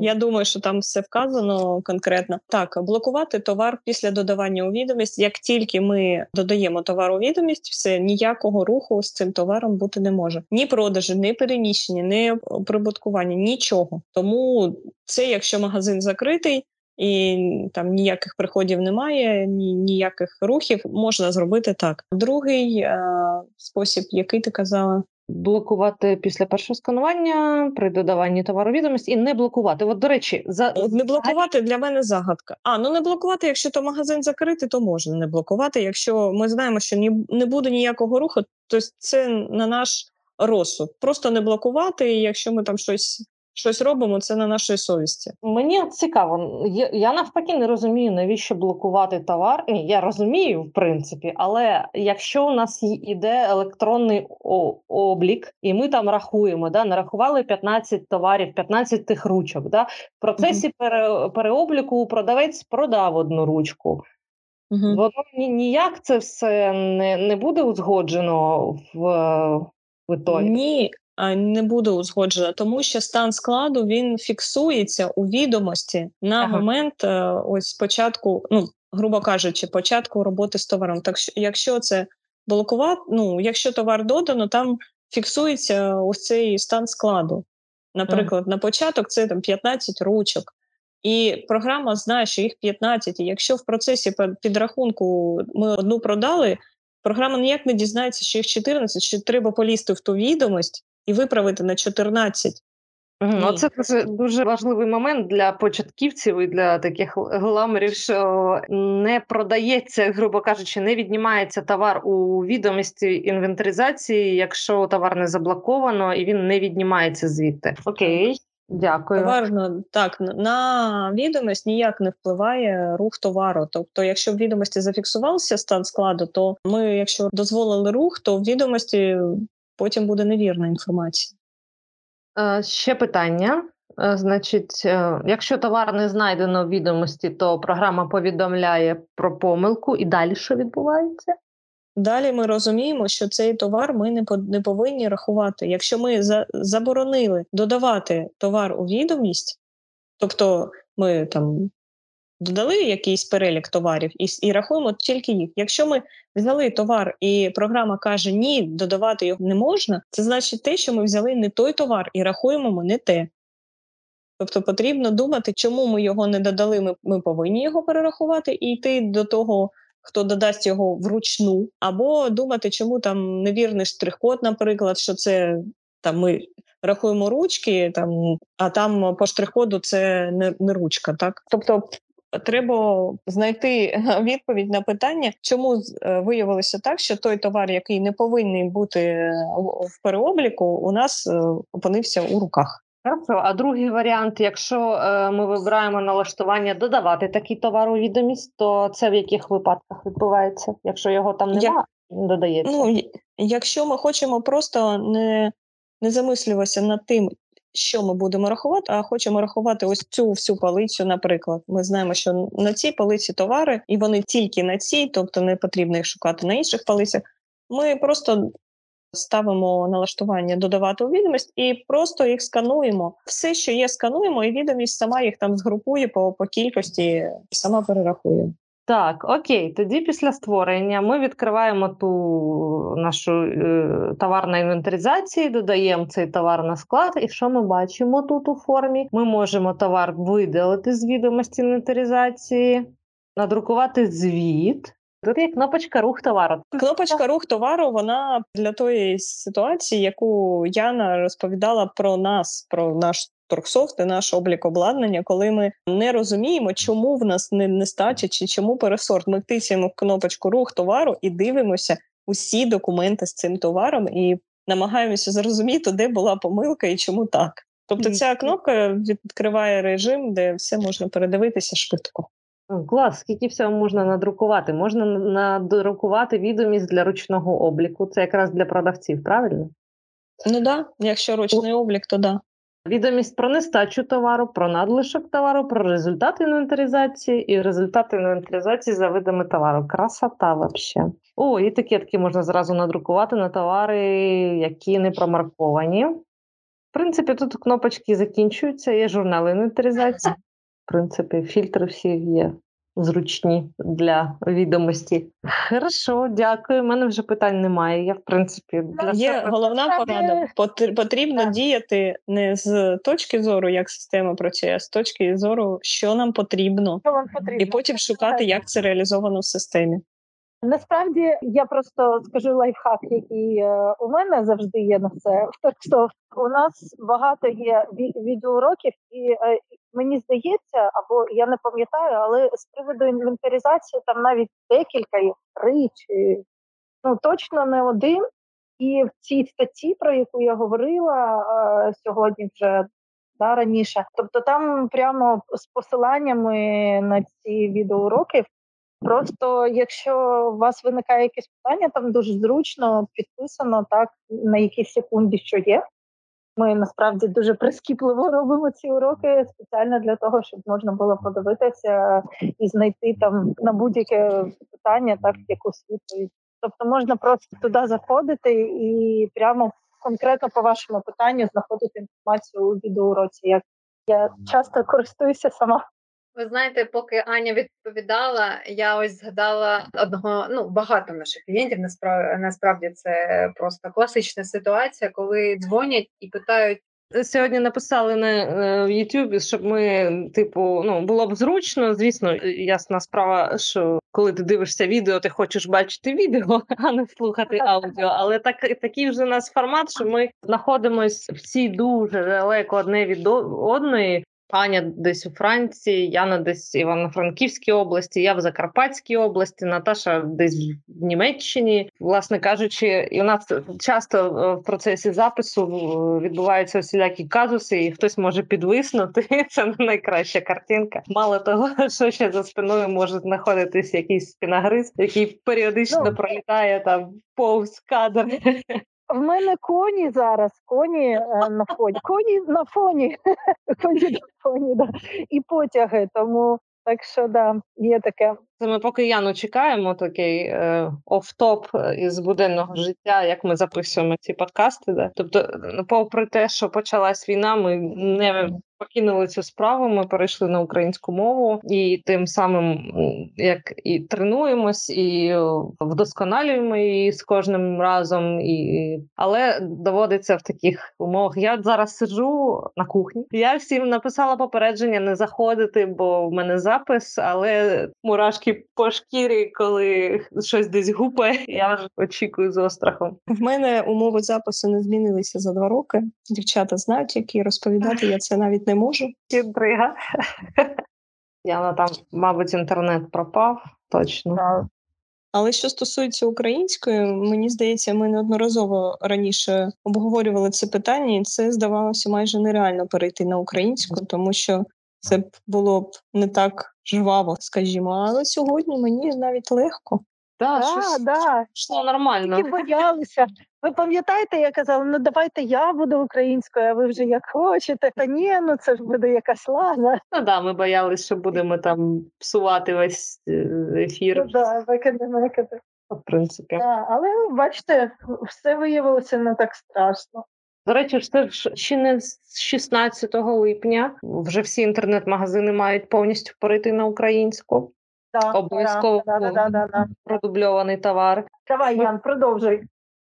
Я думаю, що там все вказано конкретно. Так, блокувати товар після додавання у відомість. Як тільки ми додаємо товар у відомість, все ніякого руху з цим товаром бути не може. Ні продажі, ні переміщення, ні прибуткування, нічого. Тому це, якщо магазин закритий. І там ніяких приходів немає, ні, ніяких рухів можна зробити так. Другий е, спосіб, який ти казала, Блокувати після першого сканування при додаванні товару відомість і не блокувати. От, до речі, за не блокувати для мене загадка. А ну не блокувати, якщо то магазин закритий, то можна не блокувати. Якщо ми знаємо, що ні, не буде ніякого руху, то це на наш розсуд. Просто не блокувати. І якщо ми там щось, щось робимо, це на нашій совісті. Мені цікаво, я, навпаки не розумію, навіщо блокувати товар. Ні, я розумію, в принципі, але якщо у нас іде електронний облік, і ми там рахуємо, да, нарахували 15 товарів, 15 тих ручок. Да, в процесі пере, переобліку продавець продав одну ручку. Угу. Воно ні- ніяк це все не, не буде узгоджено в, е, в ітогі. Ні, не буде узгоджено, тому що стан складу він фіксується у відомості на Ага. момент е, ось початку, ну грубо кажучи, початку роботи з товаром. Так що, якщо це блокувати, ну якщо товар додано, там фіксується ось цей стан складу. Наприклад, на початок це там 15 ручок. І програма знає, що їх 15. І якщо в процесі підрахунку ми одну продали, програма ніяк не дізнається, що їх 14, що треба полізти в ту відомість і виправити на 14. Мгм, Ні. Оце дуже дуже важливий момент для початківців і для таких гламерів, що не продається, грубо кажучи, не віднімається товар у відомості інвентаризації, якщо товар не заблоковано і він не віднімається звідти. Окей, дякую. Товарно так на відомість ніяк не впливає рух товару. Тобто, якщо в відомості зафіксувався стан складу, то ми, якщо дозволили рух, то в відомості потім буде невірна інформація. Е, Ще питання. Е, Значить, е, якщо товар не знайдено в відомості, то програма повідомляє про помилку, і далі що відбувається? Далі ми розуміємо, що цей товар ми не по- не повинні рахувати. Якщо ми за, заборонили додавати товар у відомість, тобто ми там додали якийсь перелік товарів і, і рахуємо тільки їх. Якщо ми взяли товар і програма каже ні, додавати його не можна, це значить те, що ми взяли не той товар і рахуємо ми не те. Тобто потрібно думати, чому ми його не додали. Ми, ми повинні його перерахувати і йти до того, хто додасть його вручну, або думати, чому там невірний штрих-код, наприклад, що це там ми рахуємо ручки, там, а там по штрих-коду це не, не ручка. Так, тобто. Треба знайти відповідь на питання, чому е, виявилося так, що той товар, який не повинен бути е, в- переобліку, у нас е, опинився у руках. А другий варіант, якщо ми вибираємо налаштування додавати такий товар у відомість, то це в яких випадках відбувається? Якщо його там Я- немає, він додається. Ну, якщо ми хочемо просто не, не замислюватися над тим, що ми будемо рахувати, а хочемо рахувати ось цю всю полицю, наприклад. Ми знаємо, що на цій полиці товари, і вони тільки на цій, тобто не потрібно їх шукати на інших полицях. Ми просто ставимо налаштування додавати у відомість і просто їх скануємо. Все, що є, скануємо, і відомість сама їх там згрупує по, по кількості сама перерахує. Так, окей, тоді після створення ми відкриваємо ту нашу е, товар на інвентаризації, додаємо цей товар на склад, і що ми бачимо тут у формі? Ми можемо товар видалити з відомості інвентаризації, надрукувати звіт. Тут є кнопочка рух товару. Кнопочка рух товару вона для тої ситуації, яку Яна розповідала про нас, про наш торгсофт і наш облік обладнання, коли ми не розуміємо, чому в нас не нестача чи чому пересорт. Ми тисяємо кнопочку рух товару і дивимося усі документи з цим товаром і намагаємося зрозуміти, де була помилка і чому так. Тобто, ця кнопка відкриває режим, де все можна передивитися швидко. Клас, скільки всього можна надрукувати? Можна надрукувати відомість для ручного обліку. Це якраз для продавців, правильно? Ну да, якщо ручний облік, то да. Відомість про нестачу товару, про надлишок товару, про результати інвентаризації і результати інвентаризації за видами товару. Красота вообще. О, етикетки можна зразу надрукувати на товари, які не промарковані. В принципі, тут кнопочки закінчуються, є журнал інвентаризації. В принципі, фільтри всі є зручні для відомості. Хорошо, дякую. У мене вже питань немає. Я, в принципі, для Є себе... головна порада. Пот- Потрібно Так. діяти не з точки зору, як система працює, а з точки зору, що нам потрібно, Що вам потрібно? і потім шукати, як це реалізовано в системі. Насправді я просто скажу лайфхак, який е, у мене завжди є на це. Так що у нас багато є ві- відеоуроків, і е, мені здається, або я не пам'ятаю, але з приводу інвентаризації там навіть декілька їх, три чи ну точно не один. І в цій статті, про яку я говорила е, сьогодні, вже да, раніше, тобто там прямо з посиланнями на ці відеоуроки Просто якщо у вас виникає якесь питання, там дуже зручно підписано так на якій секунді, що є. Ми насправді дуже прискіпливо робимо ці уроки спеціально для того, щоб можна було подивитися і знайти там на будь-яке питання, так якусь відповідь. Тобто можна просто туди заходити і прямо конкретно по вашому питанню знаходити інформацію у відеоуроці. Як я часто користуюся сама. Ви знаєте, поки Аня відповідала, я ось згадала одного. Ну багато наших клієнтів насправді насправді це просто класична ситуація, коли дзвонять і питають. Сьогодні написали на е, в Ютубі, щоб ми, типу, ну було б зручно. Звісно, ясна справа, що коли ти дивишся відео, ти хочеш бачити відео, а не слухати аудіо. Але так такий вже у нас формат, що ми знаходимося всі дуже далеко одне від одної. Аня десь у Франції, Яна десь в Івано-Франківській області, я в Закарпатській області, Наташа десь в Німеччині. Власне кажучи, і у нас часто в процесі запису відбуваються всілякі казуси, і хтось може підвиснути. Це не найкраща картинка. Мало того, що ще за спиною може знаходитись якийсь спінагриз, який періодично Ну. пролітає там повз кадр. В мене коні зараз, коні е, на фоні. Коні на фоні. коні на фоні, да. І потяги. Тому так що да, є таке. Це ми поки Яну чекаємо, такий е, оф-топ із буденного життя, як ми записуємо ці подкасти. Да? Тобто, попри те, що почалась війна, ми не покинули цю справу. Ми перейшли на українську мову і тим самим як і тренуємось, і е, вдосконалюємо її з кожним разом. І але доводиться в таких умовах. Я зараз сиджу на кухні. Я всім написала попередження не заходити, бо в мене запис, але мурашки по шкірі, коли щось десь гупає. Я вже очікую з острахом. В мене умови запису не змінилися за два роки. Дівчата знають, які розповідати я це навіть не можу. Інтрига. Яна там, мабуть, інтернет пропав точно. Але що стосується української, мені здається, ми неодноразово раніше обговорювали це питання, і це здавалося майже нереально перейти на українську, тому що це було б не так жваво, скажімо. Але сьогодні мені навіть легко. Да, Да, щось да. пішло нормально. Тільки боялися. Ви пам'ятаєте, я казала, ну давайте я буду українською, а ви вже як хочете. Та ні, ну це ж буде якась лаза. Ну да, ми боялися, що будемо там псувати весь е, ефір. Ну, да, викиди, викиди. В принципі. Да, але бачите, все виявилося не так страшно. До речі, це ж ще не з 16 липня. Вже всі інтернет-магазини мають повністю перейти на українську. Да, Обов'язково Да, да, да, да, да. продубльований товар. Давай, Ян, продовжуй.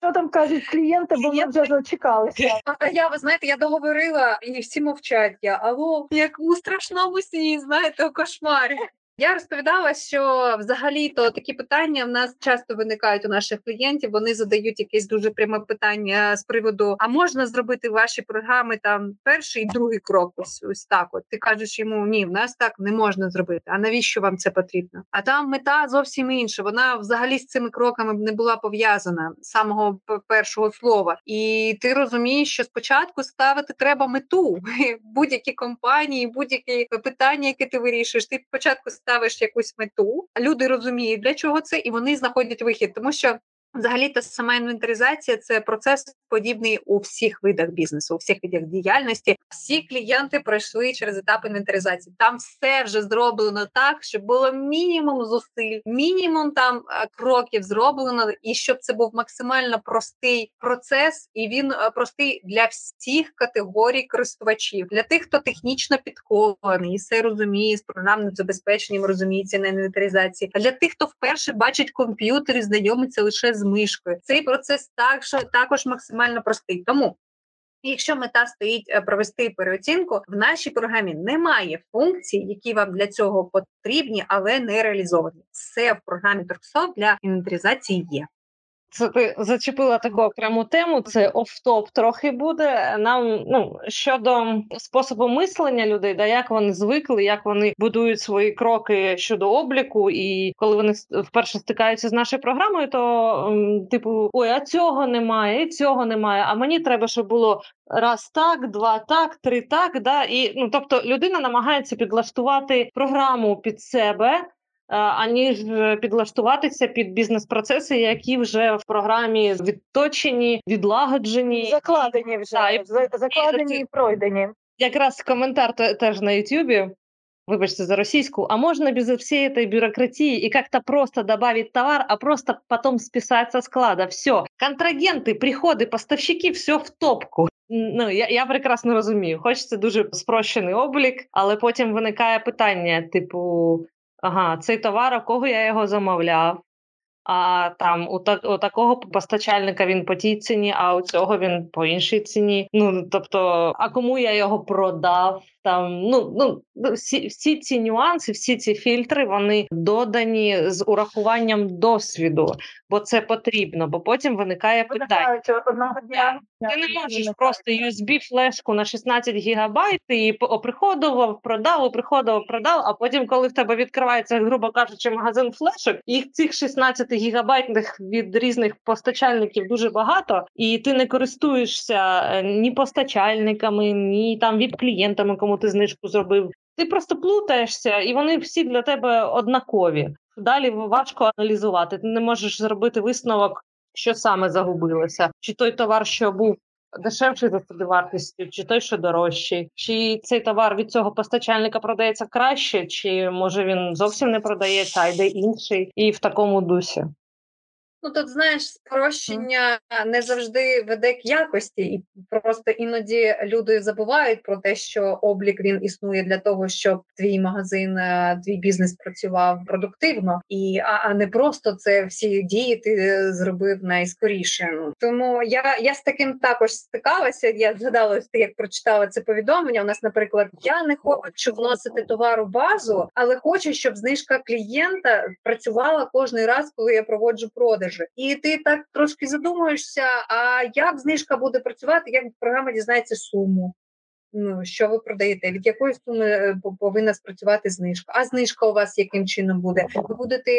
Що там кажуть клієнти, бо ми вже зачекалися. А я, ви знаєте, я договорила і всі мовчать. Я алло, як у страшному сні, знаєте, у кошмарі. Я розповідала, що взагалі-то такі питання в нас часто виникають у наших клієнтів. Вони задають якесь дуже пряме питання з приводу: а можна зробити ваші програми там перший і другий крок? Ось ось так. От ти кажеш йому, ні, в нас так не можна зробити. А навіщо вам це потрібно? А там мета зовсім інша. Вона взагалі з цими кроками не була пов'язана з самого першого слова. І ти розумієш, що спочатку ставити треба мету будь-які компанії, будь-які питання, які ти вирішуєш. Ти спочатку ставиш якусь мету, люди розуміють для чого це, і вони знаходять вихід, тому що. Взагалі, та сама інвентаризація це процес подібний у всіх видах бізнесу, у всіх видах діяльності. Всі клієнти пройшли через етап інвентаризації. Там все вже зроблено так, щоб було мінімум зусиль, мінімум там е, кроків зроблено, і щоб це був максимально простий процес, і він е, простий для всіх категорій користувачів, для тих, хто технічно підкований, і все розуміє з програмним забезпеченням, розуміється на інвентаризації. А для тих, хто вперше бачить комп'ютер і знайомиться лише з мишкою, цей процес також, також максимально простий. Тому Якщо мета стоїть е, провести переоцінку, в нашій програмі немає функцій, які вам для цього потрібні, але не реалізовані. Все в програмі Торксофт для інвентаризації є. Це ти зачепила таку окрему тему. Це офтоп трохи буде. Нам ну щодо способу мислення людей, да як вони звикли, як вони будують свої кроки щодо обліку, і коли вони вперше стикаються з нашою програмою, то типу ой, а цього немає, і цього немає. А мені треба, щоб було раз так, два так, три так. Да, і ну тобто людина намагається підлаштувати програму під себе. Е, аніж підлаштуватися під бізнес-процеси, які вже в програмі відточені, відлагоджені, закладені вже да, і, закладені і пройдені. Якраз коментар теж на Ютубі. Вибачте за російську, а можно без всей этой бюрократии и как-то просто добавить товар, а просто потом списать со склада. Все. Контрагенти, приходи, поставщики, все в топку. Ну я я прекрасно розумію. Хочеться дуже спрощений облік, але потім виникає питання: типу, ага, цей товар, у кого я його замовляв, а там у, та, у такого постачальника він по тій ціні, а у цього він по іншій ціні. Ну тобто, а кому я його продав? Там ну ну, ну всі всі ці нюанси, всі ці фільтри вони додані з урахуванням досвіду, бо це потрібно, бо потім виникає питання. одного дня ти не можеш просто USB флешку на 16 гігабайт і оприходував, продав, оприходував, продав. А потім, коли в тебе відкривається, грубо кажучи, магазин флешок, їх цих 16 гігабайтних від різних постачальників дуже багато, і ти не користуєшся е, ні постачальниками, ні там від клієнтами, кому ти знижку зробив. Ти просто плутаєшся, і вони всі для тебе однакові. Далі важко аналізувати. Ти не можеш зробити висновок, що саме загубилося, чи той товар, що був дешевший за собівартістю, чи той, що дорожчий, чи цей товар від цього постачальника продається краще, чи може він зовсім не продається, а йде інший, і в такому дусі. Ну тут знаєш, спрощення не завжди веде к якості, і просто іноді люди забувають про те, що облік він існує для того, щоб твій магазин, е, твій бізнес працював продуктивно, і а, а не просто це всі дії ти зробив найскоріше. Ну тому я я з таким також стикалася. Я згадала як прочитала це повідомлення. У нас, наприклад, я не хочу вносити товар у базу, але хочу, щоб знижка клієнта працювала кожний раз, коли я проводжу продаж мережі, і ти так трошки задумуєшся, а як знижка буде працювати, як програма дізнається суму ну що ви продаєте, від якої суми е, повинна спрацювати знижка? А знижка у вас яким чином буде? Ви будете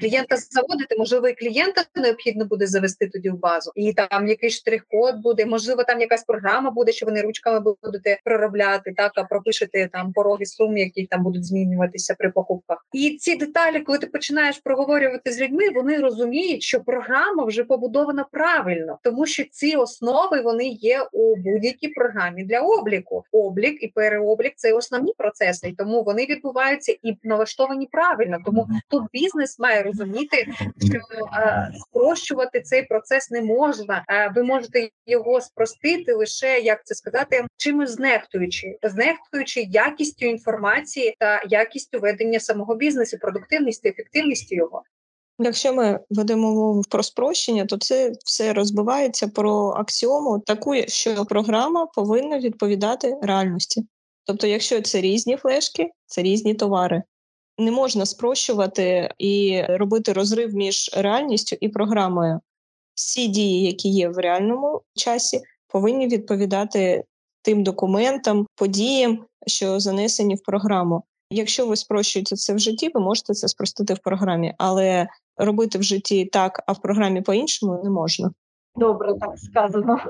клієнта заводити? Можливо, і клієнта необхідно буде завести тоді в базу, і там якийсь штрих-код буде. Можливо, там якась програма буде, що вони ручками будете проробляти, так а пропишете там пороги сум, які там будуть змінюватися при покупках. І ці деталі, коли ти починаєш проговорювати з людьми, вони розуміють, що програма вже побудована правильно, тому що ці основи вони є у будь-якій програмі для обліку облік і переоблік це основні процеси, і тому вони відбуваються і налаштовані правильно. Тому тут бізнес має розуміти, що е, спрощувати цей процес не можна. Е, ви можете його спростити лише як це сказати, чимось знехтуючи, знехтуючи якістю інформації та якістю ведення самого бізнесу, продуктивністю, ефективністю його. Якщо ми ведемо мову про спрощення, то це все розбивається про аксіому, таку, що програма повинна відповідати реальності. Тобто, якщо це різні флешки, це різні товари. Не можна спрощувати і робити розрив між реальністю і програмою. Всі дії, які є в реальному часі, повинні відповідати тим документам, подіям, що занесені в програму. Якщо ви спрощуєте це в житті, ви можете це спростити в програмі, але робити в житті так, а в програмі по-іншому не можна. Добре, так сказано.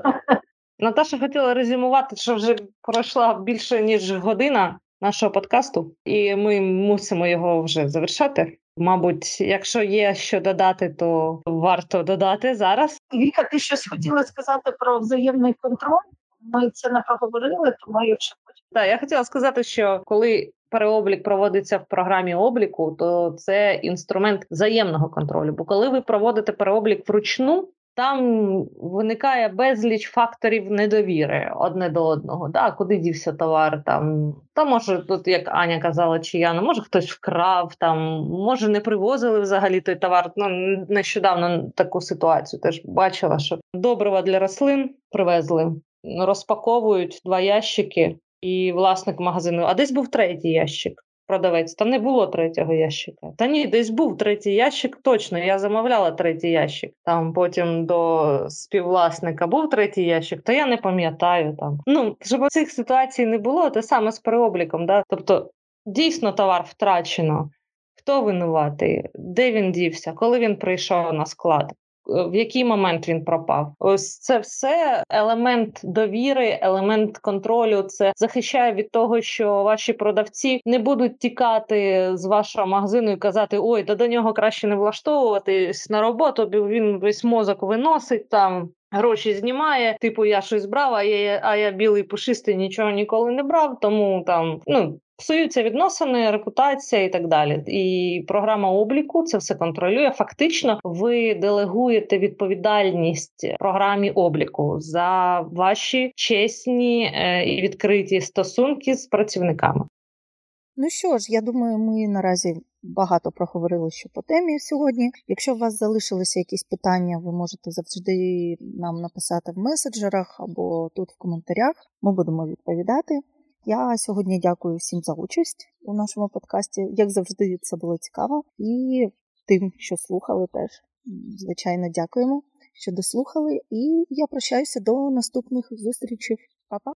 Наташа хотіла резюмувати, що вже пройшла більше ніж година нашого подкасту, і ми мусимо його вже завершати. Мабуть, якщо є що додати, то варто додати зараз. Віка, ти щось хотіла сказати про взаємний контроль? Ми це не проговорили, тому якщо хочеш. Так, я хотіла сказати, що коли переоблік проводиться в програмі обліку, то це інструмент взаємного контролю. Бо коли ви проводите переоблік вручну, там виникає безліч факторів недовіри одне до одного. Да, Куди дівся товар? Там та може, тут як Аня казала, чи Яна, може хтось вкрав, там може не привозили взагалі той товар. Ну нещодавно таку ситуацію теж бачила, що добрива для рослин привезли, розпаковують два ящики, і власник магазину. А десь був третій ящик. Продавець, та не було третього ящика. Та ні, десь був третій ящик. Точно, я замовляла третій ящик. Там потім до співвласника був третій ящик, то я не пам'ятаю там. Ну щоб цих ситуацій не було, те саме з переобліком. Да? Тобто, дійсно товар втрачено. Хто винуватий, де він дівся, коли він прийшов на склад в який момент він пропав. Ось це все елемент довіри, елемент контролю. Це захищає від того, що ваші продавці не будуть тікати з вашого магазину і казати: Ой, та до нього краще не влаштовуватись на роботу, бо він весь мозок виносить там. Гроші знімає, типу я щось брав, а я а я білий пушистий нічого ніколи не брав. Тому там ну псуються відносини, репутація і так далі. І програма обліку це все контролює. Фактично, ви делегуєте відповідальність програмі обліку за ваші чесні е, і відкриті стосунки з працівниками. Ну що ж, я думаю, ми наразі багато проговорили що по темі сьогодні. Якщо у вас залишилися якісь питання, ви можете завжди нам написати в меседжерах або тут в коментарях. Ми будемо відповідати. Я сьогодні дякую всім за участь у нашому подкасті. Як завжди, це було цікаво. І тим, що слухали, теж звичайно дякуємо, що дослухали. І я прощаюся до наступних зустрічей. Па-па!